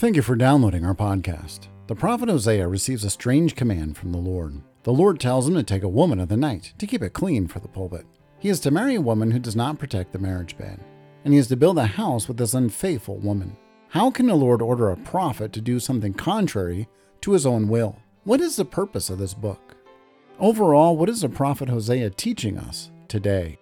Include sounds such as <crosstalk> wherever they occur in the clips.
Thank you for downloading our podcast. The prophet Hosea receives a strange command from the Lord. The Lord tells him to take a woman of the night to keep it clean for the pulpit. He is to marry a woman who does not protect the marriage bed, and he is to build a house with this unfaithful woman. How can the Lord order a prophet to do something contrary to his own will? What is the purpose of this book? Overall, what is the prophet Hosea teaching us today?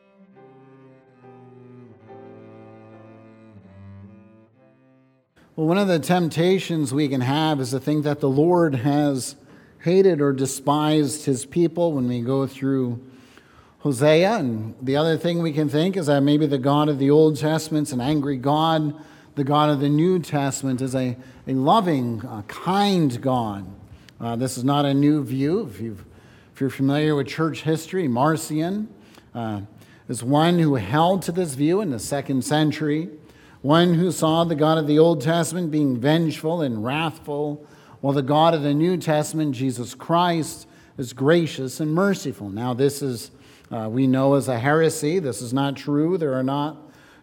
Well, one of the temptations we can have is to think that the Lord has hated or despised his people when we go through Hosea. And the other thing we can think is that maybe the God of the Old Testament's an angry God, the God of the New Testament is a, a loving, kind God. Uh, this is not a new view. If, you you're familiar with church history, Marcion uh, is one who held to this view in the second century one who saw the God of the Old Testament being vengeful and wrathful, while the God of the New Testament, Jesus Christ, is gracious and merciful. Now, this is, uh, we know, as a heresy. This is not true. There are not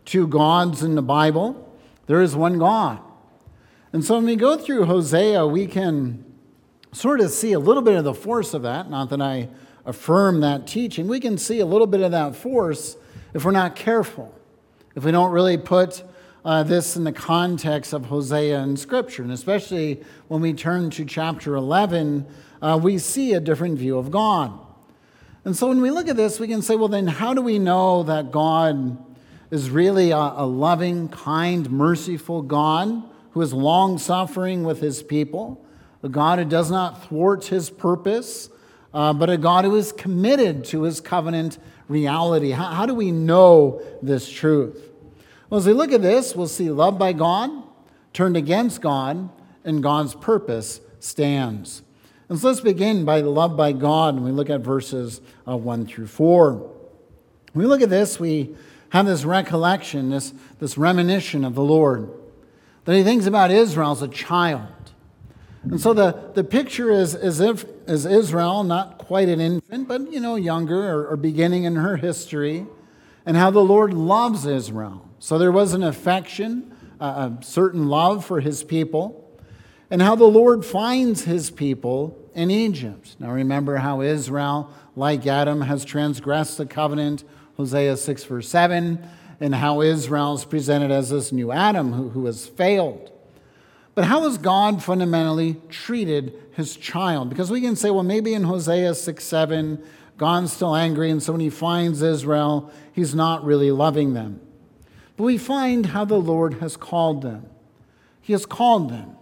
two gods in the Bible, there is one God. And so when we go through Hosea, we can sort of see a little bit of the force of that. Not that I affirm that teaching. We can see a little bit of that force if we're not careful, if we don't really put uh, this in the context of Hosea in Scripture. And especially when we turn to chapter 11, uh, we see a different view of God. And so when we look at this, we can say, well, then how do we know that God is really a, a loving, kind, merciful God who is long suffering with his people? A God who does not thwart his purpose, uh, but a God who is committed to his covenant reality. How, how do we know this truth? Well, as we look at this, we'll see love by God turned against God, and God's purpose stands. And so let's begin by love by God, and we look at verses uh, 1 through 4. When we look at this, we have this recollection, this, this reminiscence of the Lord, that he thinks about Israel as a child. And so the, the picture is as if as Israel, not quite an infant, but you know, younger or, or beginning in her history, and how the Lord loves Israel. So there was an affection, a certain love for his people, and how the Lord finds his people in Egypt. Now remember how Israel, like Adam, has transgressed the covenant, Hosea 6, verse 7, and how Israel is presented as this new Adam who, who has failed. But how has God fundamentally treated his child? Because we can say, well, maybe in Hosea 6 7, God's still angry, and so when he finds Israel, he's not really loving them. But we find how the Lord has called them. He has called them.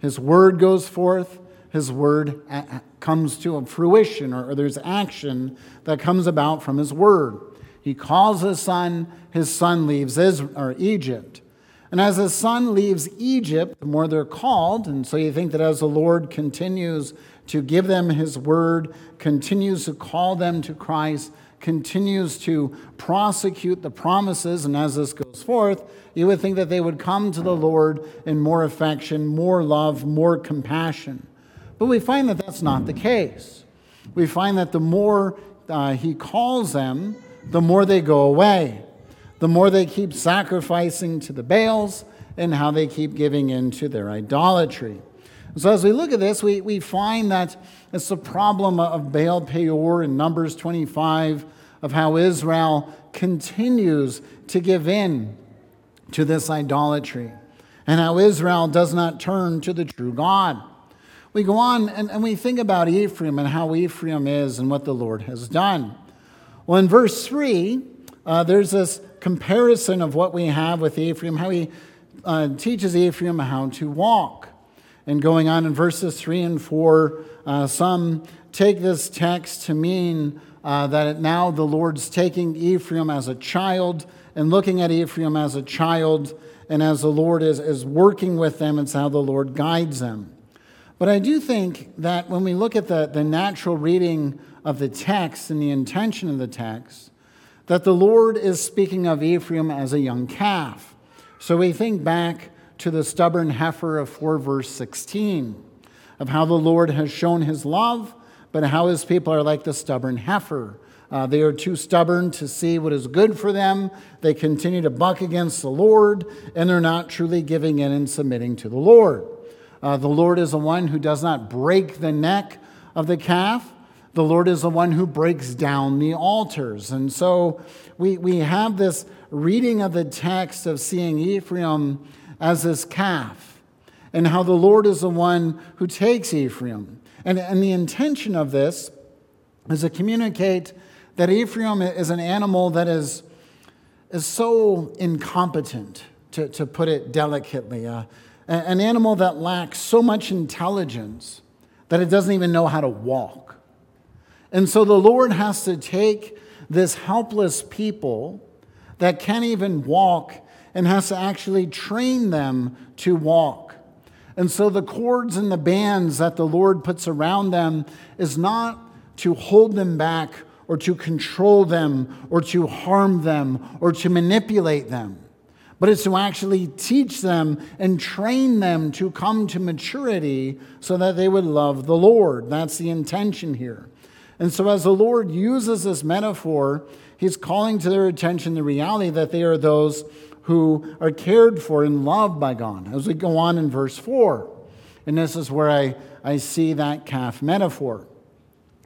His word goes forth, His word uh, uh, comes to a fruition, or, there's action that comes about from His word. He calls His son, His son leaves Israel, or Egypt. And as his son leaves Egypt, the more they're called. And so you think that as the Lord continues to give them his word, continues to call them to Christ, continues to prosecute the promises, and as this goes forth, you would think that they would come to the Lord in more affection, more love, more compassion. But we find that that's not the case. We find that the more uh, He calls them, the more they go away, the more they keep sacrificing to the Baals, and how they keep giving in to their idolatry. So, as we look at this, we, we find that it's the problem of Baal Peor in Numbers 25 of how Israel continues to give in to this idolatry and how Israel does not turn to the true God. We go on and, and we think about Ephraim and how Ephraim is and what the Lord has done. Well, in verse 3, uh, there's this comparison of what we have with Ephraim, how he uh, teaches Ephraim how to walk. And going on in verses 3 and 4, uh, some take this text to mean uh, that now the Lord's taking Ephraim as a child and looking at Ephraim as a child, and as the Lord is, is working with them, it's how the Lord guides them. But I do think that when we look at the, the natural reading of the text and the intention of the text, that the Lord is speaking of Ephraim as a young calf. So we think back to the stubborn heifer of 4 verse 16, of how the Lord has shown his love, but how his people are like the stubborn heifer. Uh, they are too stubborn to see what is good for them. They continue to buck against the Lord, and they're not truly giving in and submitting to the Lord. Uh, the Lord is the one who does not break the neck of the calf. The Lord is the one who breaks down the altars. And so we, we have this reading of the text of seeing Ephraim as his calf and how the Lord is the one who takes Ephraim. And, and the intention of this is to communicate that Ephraim is an animal that is, is so incompetent, to, to put it delicately, uh, an animal that lacks so much intelligence that it doesn't even know how to walk. And so the Lord has to take this helpless people that can't even walk and has to actually train them to walk. And so the cords and the bands that the Lord puts around them is not to hold them back or to control them or to harm them or to manipulate them, but it's to actually teach them and train them to come to maturity so that they would love the Lord. That's the intention here. And so, as the Lord uses this metaphor, He's calling to their attention the reality that they are those who are cared for and loved by God. As we go on in verse 4, and this is where I, I see that calf metaphor.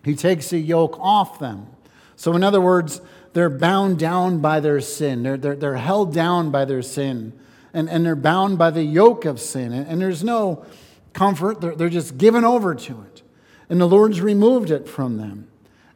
He takes the yoke off them. So, in other words, they're bound down by their sin, they're, they're, they're held down by their sin, and, and they're bound by the yoke of sin. And, and there's no comfort, they're, they're just given over to it. And the Lord's removed it from them.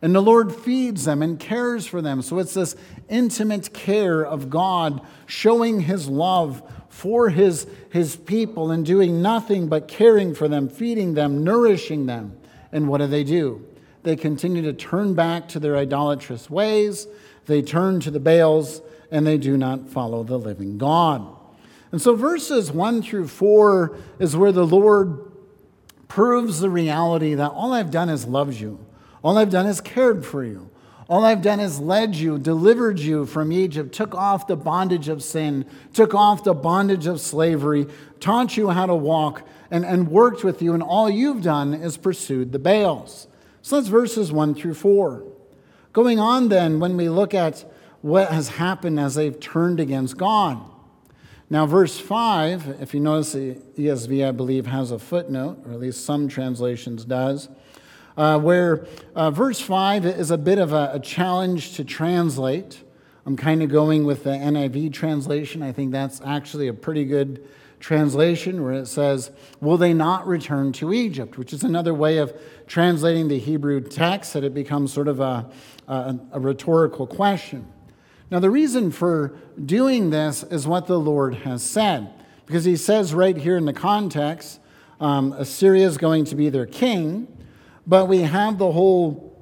And the Lord feeds them and cares for them. So it's this intimate care of God showing his love for his, his people and doing nothing but caring for them, feeding them, nourishing them. And what do they do? They continue to turn back to their idolatrous ways, they turn to the Baals, and they do not follow the living God. And so verses 1 through 4 is where the Lord proves the reality that all I've done is loved you. All I've done is cared for you. All I've done is led you, delivered you from Egypt, took off the bondage of sin, took off the bondage of slavery, taught you how to walk, and, and worked with you. And all you've done is pursued the Baals. So that's verses 1 through 4. Going on then, when we look at what has happened as they've turned against God. Now, verse 5, if you notice, the ESV, I believe, has a footnote, or at least some translations does uh, where uh, verse 5 is a bit of a, a challenge to translate. I'm kind of going with the NIV translation. I think that's actually a pretty good translation where it says, Will they not return to Egypt? which is another way of translating the Hebrew text that it becomes sort of a, a, a rhetorical question. Now, the reason for doing this is what the Lord has said, because he says right here in the context, um, Assyria is going to be their king, but we have the whole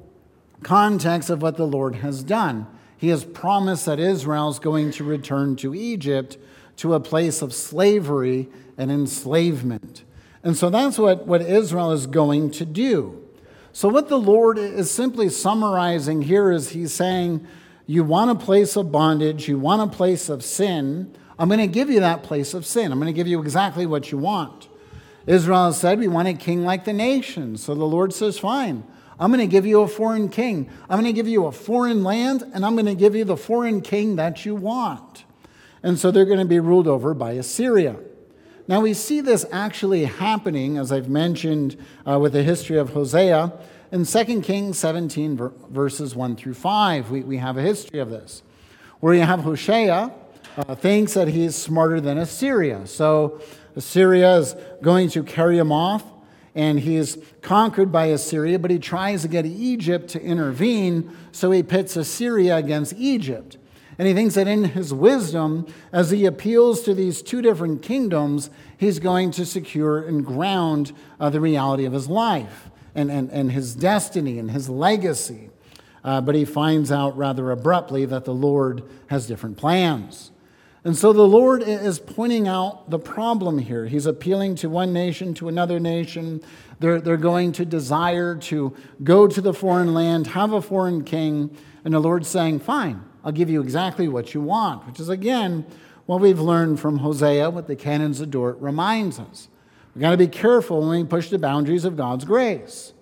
context of what the Lord has done. He has promised that Israel is going to return to Egypt to a place of slavery and enslavement. And so that's what, what Israel is going to do. So, what the Lord is simply summarizing here is He's saying, You want a place of bondage, you want a place of sin. I'm going to give you that place of sin. I'm going to give you exactly what you want. Israel said, We want a king like the nations. So the Lord says, Fine. I'm going to give you a foreign king. I'm going to give you a foreign land, and I'm going to give you the foreign king that you want. And so they're going to be ruled over by Assyria. Now, we see this actually happening, as I've mentioned uh, with the history of Hosea. In 2 Kings 17, verses 1 through 5, we, we have a history of this, where you have Hosea uh, thinks that he's smarter than Assyria. So Assyria is going to carry him off, and he is conquered by Assyria, but he tries to get Egypt to intervene, so he pits Assyria against Egypt. And he thinks that in his wisdom, as he appeals to these two different kingdoms, he's going to secure and ground uh, the reality of his life and, and, and his destiny and his legacy. Uh, but he finds out rather abruptly that the Lord has different plans. And so the Lord is pointing out the problem here. He's appealing to one nation, to another nation. They're, they're going to desire to go to the foreign land, have a foreign king. And the Lord's saying, Fine, I'll give you exactly what you want, which is, again, what we've learned from Hosea, what the canons of Dort reminds us. We've got to be careful when we push the boundaries of God's grace.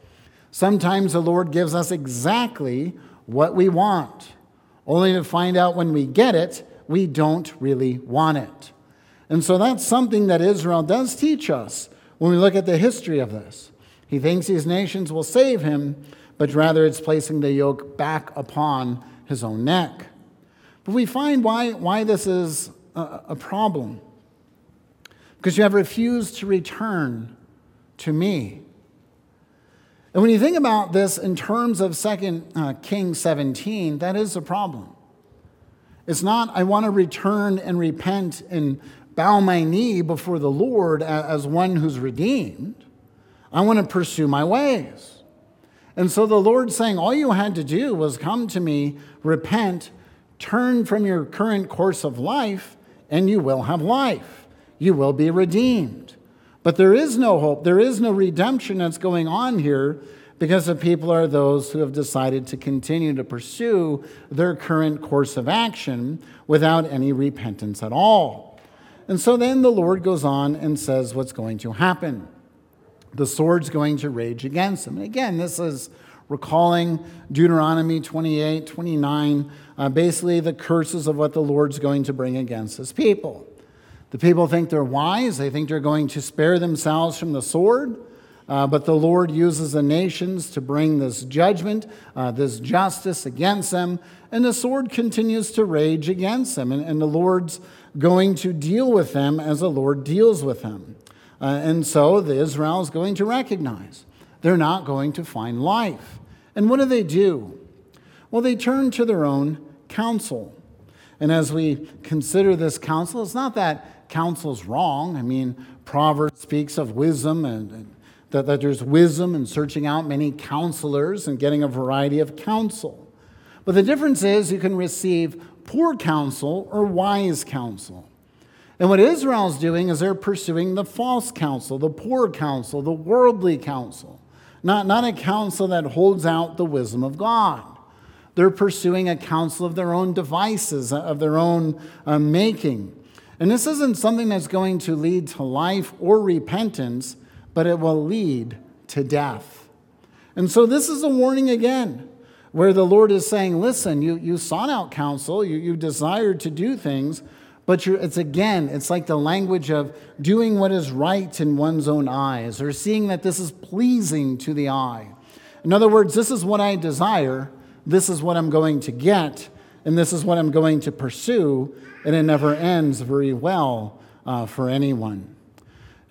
Sometimes the Lord gives us exactly what we want, only to find out when we get it we don't really want it. And so that's something that Israel does teach us when we look at the history of this. He thinks these nations will save him, but rather it's placing the yoke back upon his own neck. But we find why, why this is a, a problem. Because you have refused to return to me. And when you think about this in terms of 2 uh, Kings 17, that is a problem. It's not, I want to return and repent and bow my knee before the Lord as one who's redeemed. I want to pursue my ways. And so the Lord's saying, all you had to do was come to me, repent, turn from your current course of life, and you will have life. You will be redeemed. But there is no hope. There is no redemption that's going on here because the people are those who have decided to continue to pursue their current course of action without any repentance at all. And so then the Lord goes on and says what's going to happen. The sword's going to rage against them. And again, this is recalling Deuteronomy 28, 29, uh, basically the curses of what the Lord's going to bring against his people. The people think they're wise, they think they're going to spare themselves from the sword. Uh, but the Lord uses the nations to bring this judgment, uh, this justice against them, and the sword continues to rage against them. And, and the Lord's going to deal with them as the Lord deals with them. Uh, and so the Israel is going to recognize they're not going to find life. And what do they do? Well, they turn to their own counsel. And as we consider this counsel, it's not that counsel's wrong. I mean, Proverbs speaks of wisdom and that, that there's wisdom in searching out many counselors and getting a variety of counsel. But the difference is you can receive poor counsel or wise counsel. And what Israel's doing is they're pursuing the false counsel, the poor counsel, the worldly counsel, not, not a counsel that holds out the wisdom of God. They're pursuing a counsel of their own devices, of their own uh, making. And this isn't something that's going to lead to life or repentance, but it will lead to death. And so this is a warning again, where the Lord is saying, listen, you, you sought out counsel, you, you desired to do things, but it's again, it's like the language of doing what is right in one's own eyes, or seeing that this is pleasing to the eye. In other words, this is what I desire, this is what I'm going to get, and this is what I'm going to pursue, and it never ends very well uh, for anyone.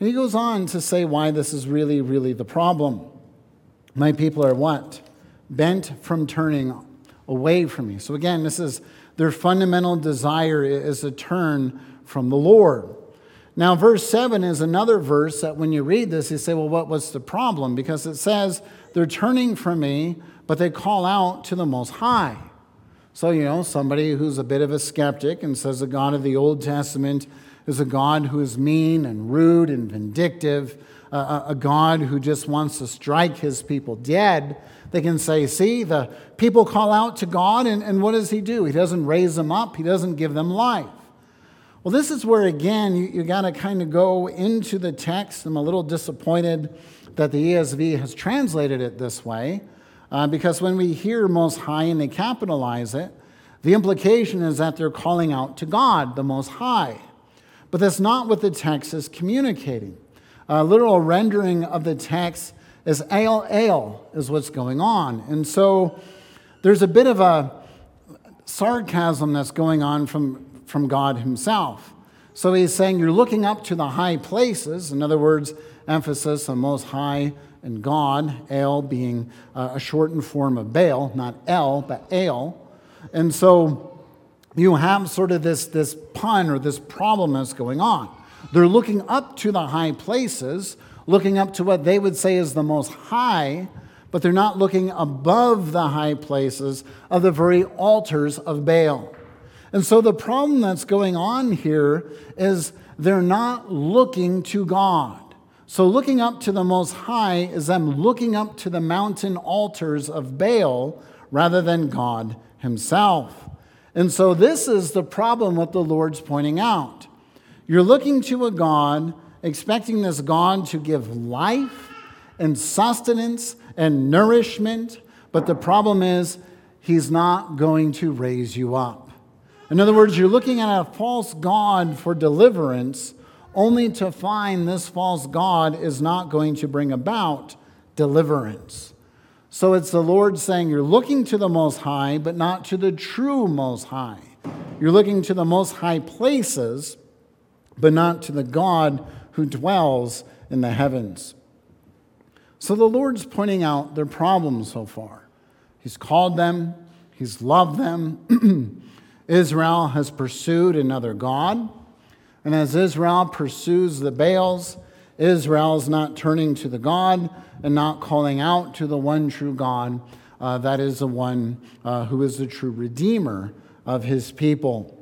And he goes on to say why this is really, really the problem. My people are what? Bent from turning away from me. So again, this is their fundamental desire is a turn from the Lord. Now, verse 7 is another verse that when you read this, you say, well, what was the problem? Because it says they're turning from me, but they call out to the Most High. So, you know, somebody who's a bit of a skeptic and says the God of the Old Testament is a God who is mean and rude and vindictive, a, God who just wants to strike his people dead, they can say, see, the people call out to God, and, and what does he do? He doesn't raise them up, he doesn't give them life. Well, this is where, again, you, you got to kind of go into the text. I'm a little disappointed that the ESV has translated it this way, uh, because when we hear Most High and they capitalize it, the implication is that they're calling out to God, the Most High. But that's not what the text is communicating. A literal rendering of the text is ale, ale is what's going on. And so there's a bit of a sarcasm that's going on from, from God himself. So he's saying you're looking up to the high places. In other words, emphasis on most high and God, ale being a shortened form of Baal, not El, but Ale. And so you have sort of this, this pun or this problem that's going on. They're looking up to the high places, looking up to what they would say is the most high, but they're not looking above the high places of the very altars of Baal. And so the problem that's going on here is they're not looking to God. So looking up to the Most High is them looking up to the mountain altars of Baal rather than God Himself. And so, this is the problem what the Lord's pointing out. You're looking to a God, expecting this God to give life and sustenance and nourishment, but the problem is, He's not going to raise you up. In other words, you're looking at a false God for deliverance only to find this false God is not going to bring about deliverance. So it's the Lord saying, You're looking to the Most High, but not to the true Most High. You're looking to the Most High places, but not to the God who dwells in the heavens. So the Lord's pointing out their problem so far. He's called them, He's loved them. <clears throat> Israel has pursued another God. And as Israel pursues the Baals, Israel is not turning to the God and not calling out to the one true God. Uh, that is the one uh, who is the true Redeemer of his people.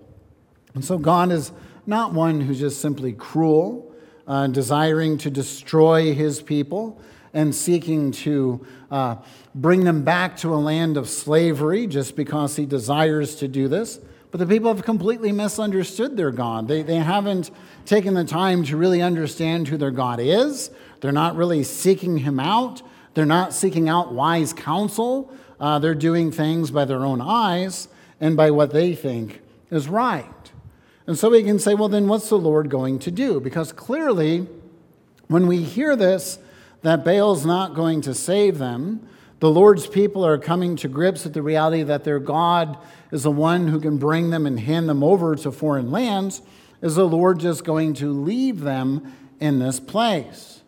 And so God is not one who's just simply cruel, uh, desiring to destroy his people and seeking to uh, bring them back to a land of slavery just because he desires to do this. But the people have completely misunderstood their God. They, they haven't taken the time to really understand who their God is. They're not really seeking him out. They're not seeking out wise counsel. Uh, they're doing things by their own eyes and by what they think is right. And so we can say, well, then what's the Lord going to do? Because clearly, when we hear this, that Baal's not going to save them, the Lord's people are coming to grips with the reality that their God is the one who can bring them and hand them over to foreign lands. Is the Lord just going to leave them in this place?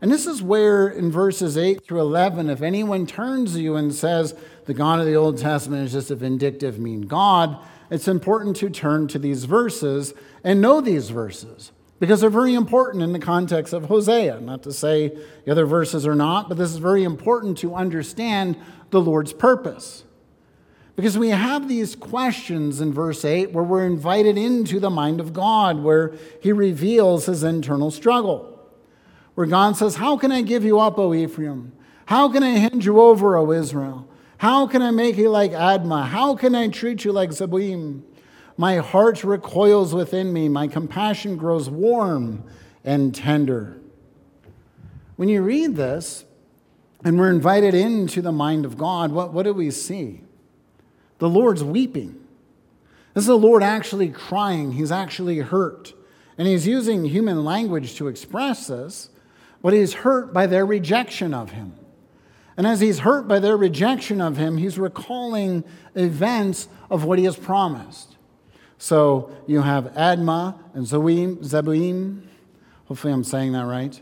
And this is where, in verses 8 through 11, if anyone turns to you and says, the God of the Old Testament is just a vindictive, mean God, it's important to turn to these verses and know these verses because they're very important in the context of Hosea. Not to say the other verses are not, but this is very important to understand the Lord's purpose. Because we have these questions in verse 8 where we're invited into the mind of God, where he reveals his internal struggle. Where God says, How can I give you up, O Ephraim? How can I hand you over, O Israel? How can I make you like Admah? How can I treat you like Zeboim? My heart recoils within me. My compassion grows warm and tender. When you read this, and we're invited into the mind of God, what, what do we see? The Lord's weeping. This is the Lord actually crying. He's actually hurt. And he's using human language to express this, but he's hurt by their rejection of him. And as he's hurt by their rejection of him, he's recalling events of what he has promised. So you have Admah and Zoim, Zeboim. Hopefully, I'm saying that right.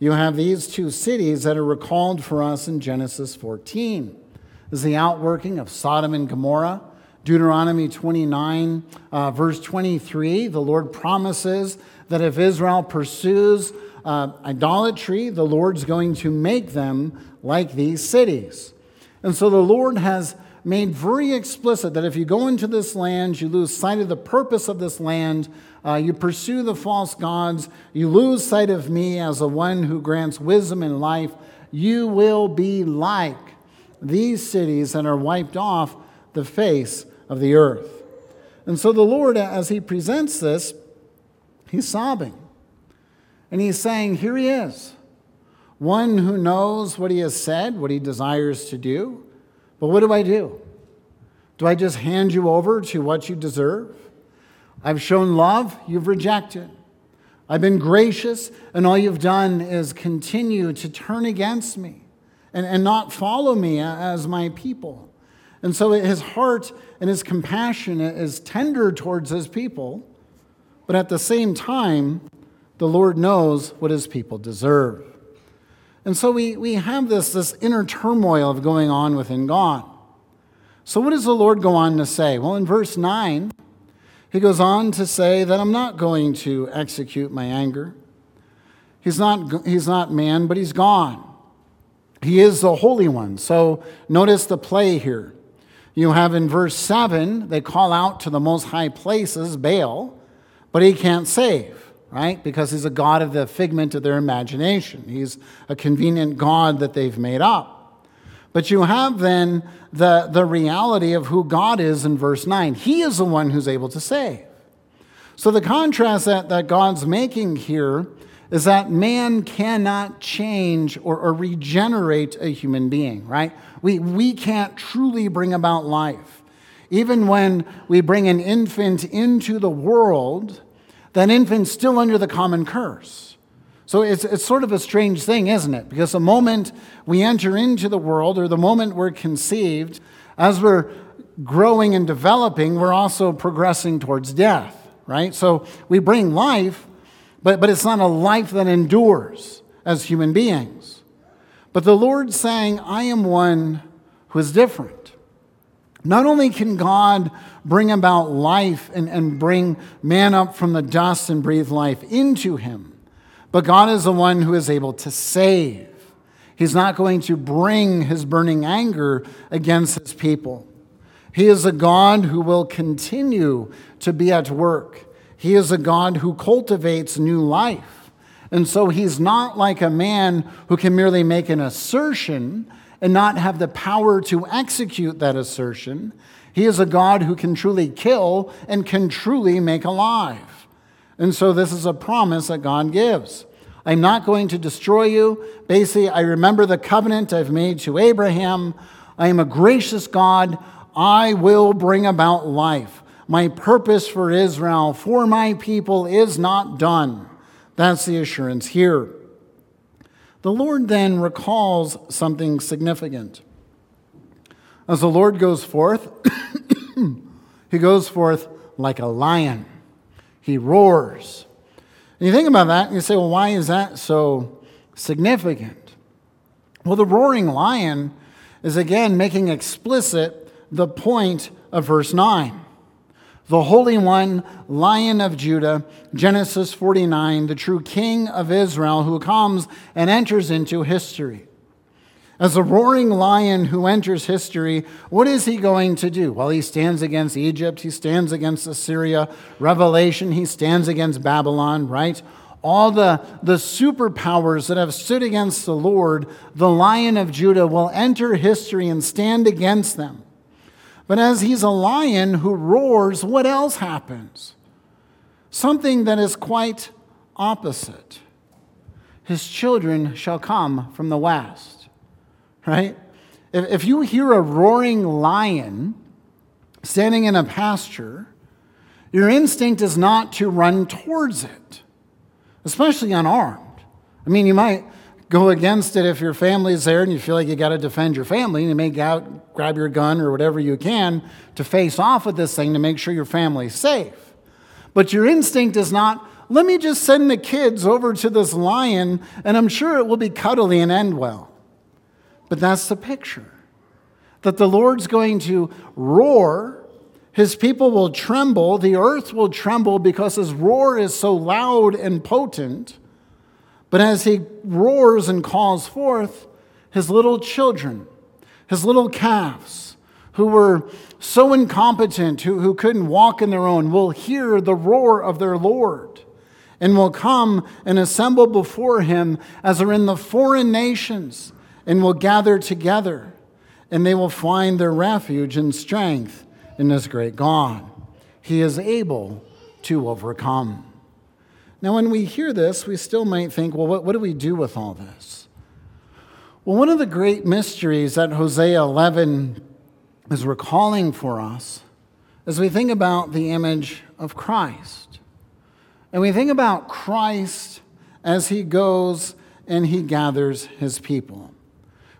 You have these two cities that are recalled for us in Genesis 14. This is the outworking of Sodom and Gomorrah. Deuteronomy 29, uh, verse 23, the Lord promises that if Israel pursues uh, idolatry, the Lord's going to make them like these cities. And so the Lord has made very explicit that if you go into this land, you lose sight of the purpose of this land, uh, you pursue the false gods, you lose sight of me as the one who grants wisdom and life, you will be like these cities that are wiped off the face of the earth. And so the Lord, as he presents this, he's sobbing. And he's saying, Here he is, one who knows what he has said, what he desires to do. But what do I do? Do I just hand you over to what you deserve? I've shown love, you've rejected. I've been gracious, and all you've done is continue to turn against me and, and not follow me as my people. And so his heart and his compassion is tender towards his people, but at the same time, the Lord knows what his people deserve. And so we, we have this, this inner turmoil of going on within God. So, what does the Lord go on to say? Well, in verse 9, he goes on to say that I'm not going to execute my anger. He's not, he's not man, but he's God. He is the Holy One. So, notice the play here. You have in verse 7, they call out to the most high places, Baal, but he can't save right? Because he's a God of the figment of their imagination. He's a convenient God that they've made up. But you have then the, the reality of who God is in verse 9. He is the one who's able to save. So the contrast that, that God's making here is that man cannot change or, or regenerate a human being, right? We, we can't truly bring about life. Even when we bring an infant into the world, that infant's still under the common curse. So it's, it's sort of a strange thing, isn't it? Because the moment we enter into the world or the moment we're conceived, as we're growing and developing, we're also progressing towards death, right? So we bring life, but, but it's not a life that endures as human beings. But the Lord's saying, I am one who is different. Not only can God bring about life and, and bring man up from the dust and breathe life into him, but God is the one who is able to save. He's not going to bring his burning anger against his people. He is a God who will continue to be at work. He is a God who cultivates new life. And so he's not like a man who can merely make an assertion and not have the power to execute that assertion. He is a God who can truly kill and can truly make alive. And so this is a promise that God gives. I'm not going to destroy you. Basically, I remember the covenant I've made to Abraham. I am a gracious God. I will bring about life. My purpose for Israel, for my people, is not done. That's the assurance here. The Lord then recalls something significant. As the Lord goes forth, <coughs> he goes forth like a lion. He roars. And you think about that and you say, well, why is that so significant? Well, the roaring lion is again making explicit the point of verse 9 the Holy One, Lion of Judah, Genesis 49, the true King of Israel who comes and enters into history. As a roaring lion who enters history, what is he going to do? Well, he stands against Egypt, he stands against Assyria, Revelation, he stands against Babylon, right? All the, the superpowers that have stood against the Lord, the Lion of Judah will enter history and stand against them. But as he's a lion who roars, what else happens? Something that is quite opposite. His children shall come from the west, right? If, if you hear a roaring lion standing in a pasture, your instinct is not to run towards it, especially unarmed. I mean, you might go against it if your family's there and you feel like you got to defend your family. And you may out, grab your gun or whatever you can to face off with this thing to make sure your family's safe. But your instinct is not, let me just send the kids over to this lion and I'm sure it will be cuddly and end well. But that's the picture that the Lord's going to roar. His people will tremble. The earth will tremble because his roar is so loud and potent but as he roars and calls forth, his little children, his little calves, who were so incompetent, who, who couldn't walk in their own, will hear the roar of their Lord and will come and assemble before him as are in the foreign nations and will gather together and they will find their refuge and strength in this great God. He is able to overcome. Now, when we hear this, we still might think, well, what, what do we do with all this? Well, one of the great mysteries that Hosea 11 is recalling for us as we think about the image of Christ. And we think about Christ as he goes and he gathers his people.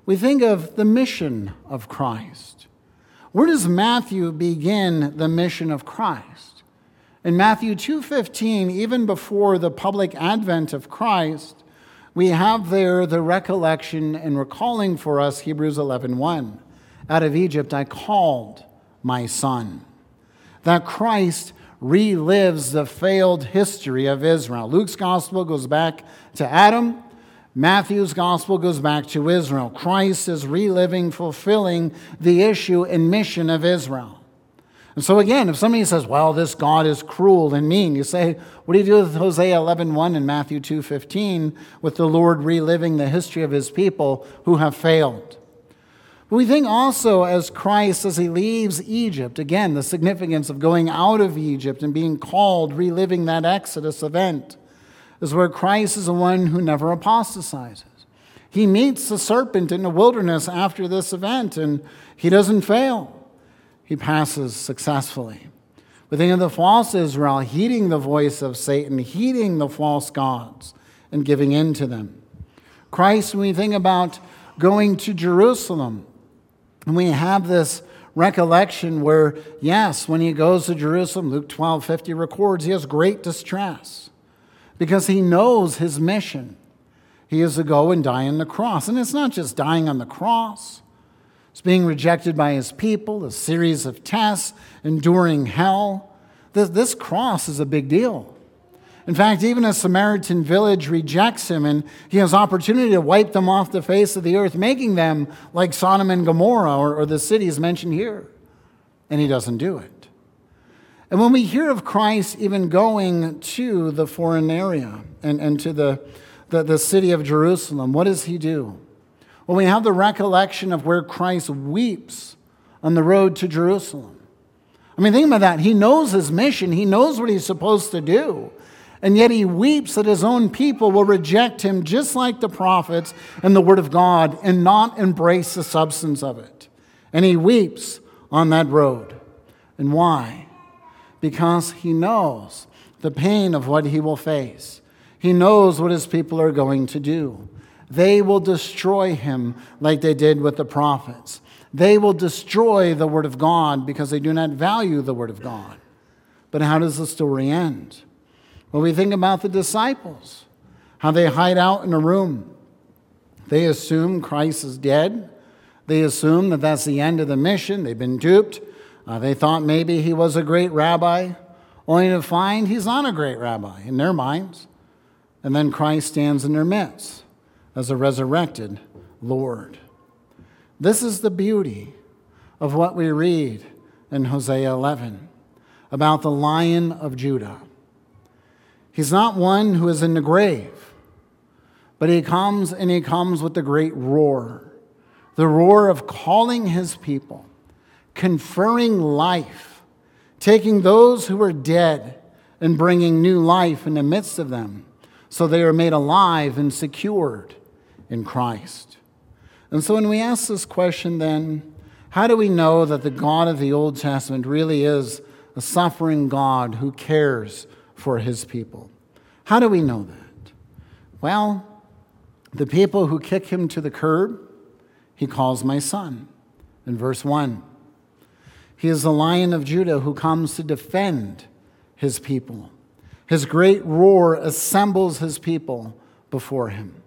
We think of the mission of Christ. Where does Matthew begin the mission of Christ? In Matthew 2:15, even before the public advent of Christ, we have there the recollection and recalling for us Hebrews 11:1. Out of Egypt I called my son. That Christ relives the failed history of Israel. Luke's gospel goes back to Adam. Matthew's gospel goes back to Israel. Christ is reliving, fulfilling the issue and mission of Israel. And so again, if somebody says, well, this God is cruel and mean, you say, what do you do with Hosea 11.1 and Matthew 2.15 with the Lord reliving the history of his people who have failed? But we think also as Christ, as he leaves Egypt, again, the significance of going out of Egypt and being called, reliving that Exodus event, is where Christ is the one who never apostatizes. He meets the serpent in the wilderness after this event, and he doesn't fail he passes successfully. Of the false Israel heeding the voice of Satan, heeding the false gods, and giving in to them. Christ, when we think about going to Jerusalem, and we have this recollection where, yes, when he goes to Jerusalem, Luke 12 50 records, he has great distress because he knows his mission. He is to go and die on the cross. And it's not just dying on the cross, it's being rejected by his people, a series of tests, enduring hell. This, this cross is a big deal. In fact, even a Samaritan village rejects him, and he has opportunity to wipe them off the face of the earth, making them like Sodom and Gomorrah or, or the cities mentioned here. And he doesn't do it. And when we hear of Christ even going to the foreign area and, and to the, the, the city of Jerusalem, what does he do? Well, we have the recollection of where Christ weeps on the road to Jerusalem. I mean, think about that. He knows his mission, he knows what he's supposed to do. And yet he weeps that his own people will reject him just like the prophets and the word of God and not embrace the substance of it. And he weeps on that road. And why? Because he knows the pain of what he will face. He knows what his people are going to do. They will destroy him like they did with the prophets. They will destroy the word of God because they do not value the word of God. But how does the story end? When we think about the disciples, how they hide out in a room, they assume Christ is dead. They assume that that's the end of the mission. They've been duped. Uh, they thought maybe he was a great rabbi, only to find he's not a great rabbi in their minds. And then Christ stands in their midst as a resurrected Lord. This is the beauty of what we read in Hosea 11 about the Lion of Judah. He's not one who is in the grave, but he comes and he comes with the great roar the roar of calling his people, conferring life, taking those who are dead and bringing new life in the midst of them so they are made alive and secured in Christ. And so when we ask this question, then, how do we know that the God of the Old Testament really is a suffering God who cares for his people. How do we know that? Well, the people who kick him to the curb, he calls my son in verse 1. He is the lion of Judah who comes to defend his people. His great roar assembles his people before him.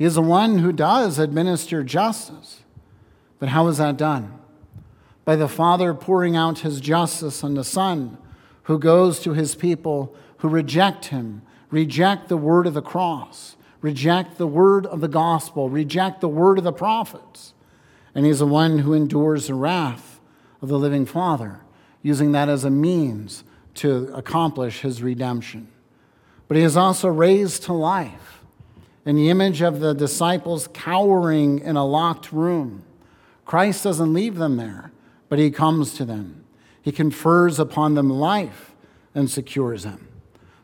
He is the one who does administer justice. But how is that done? By the Father pouring out his justice on the Son who goes to his people who reject him, reject the word of the cross, reject the word of the gospel, reject the word of the prophets. And he's the one who endures the wrath of the living Father, using that as a means to accomplish his redemption. But he is also raised to life in the image of the disciples cowering in a locked room. Christ doesn't leave them there, but he comes to them. He confers upon them life and secures them.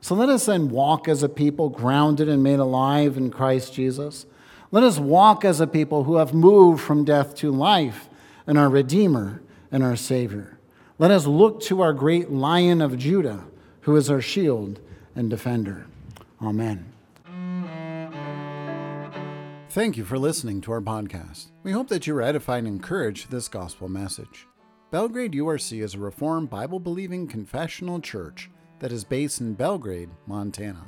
So let us then walk as a people grounded and made alive in Christ Jesus. Let us walk as a people who have moved from death to life in our Redeemer and our Savior. Let us look to our great Lion of Judah, who is our shield and defender. Amen. Thank you for listening to our podcast. We hope that you were edified and encouraged this gospel message. Belgrade URC is a Reformed Bible believing confessional church that is based in Belgrade, Montana.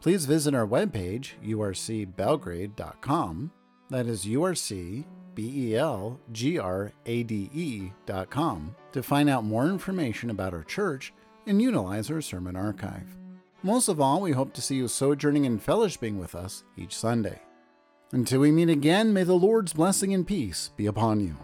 Please visit our webpage, urcbelgrade.com. That is urcbelgrade.com to find out more information about our church and utilize our sermon archive. Most of all, we hope to see you sojourning and fellowshipping with us each Sunday. Until we meet again, may the Lord's blessing and peace be upon you.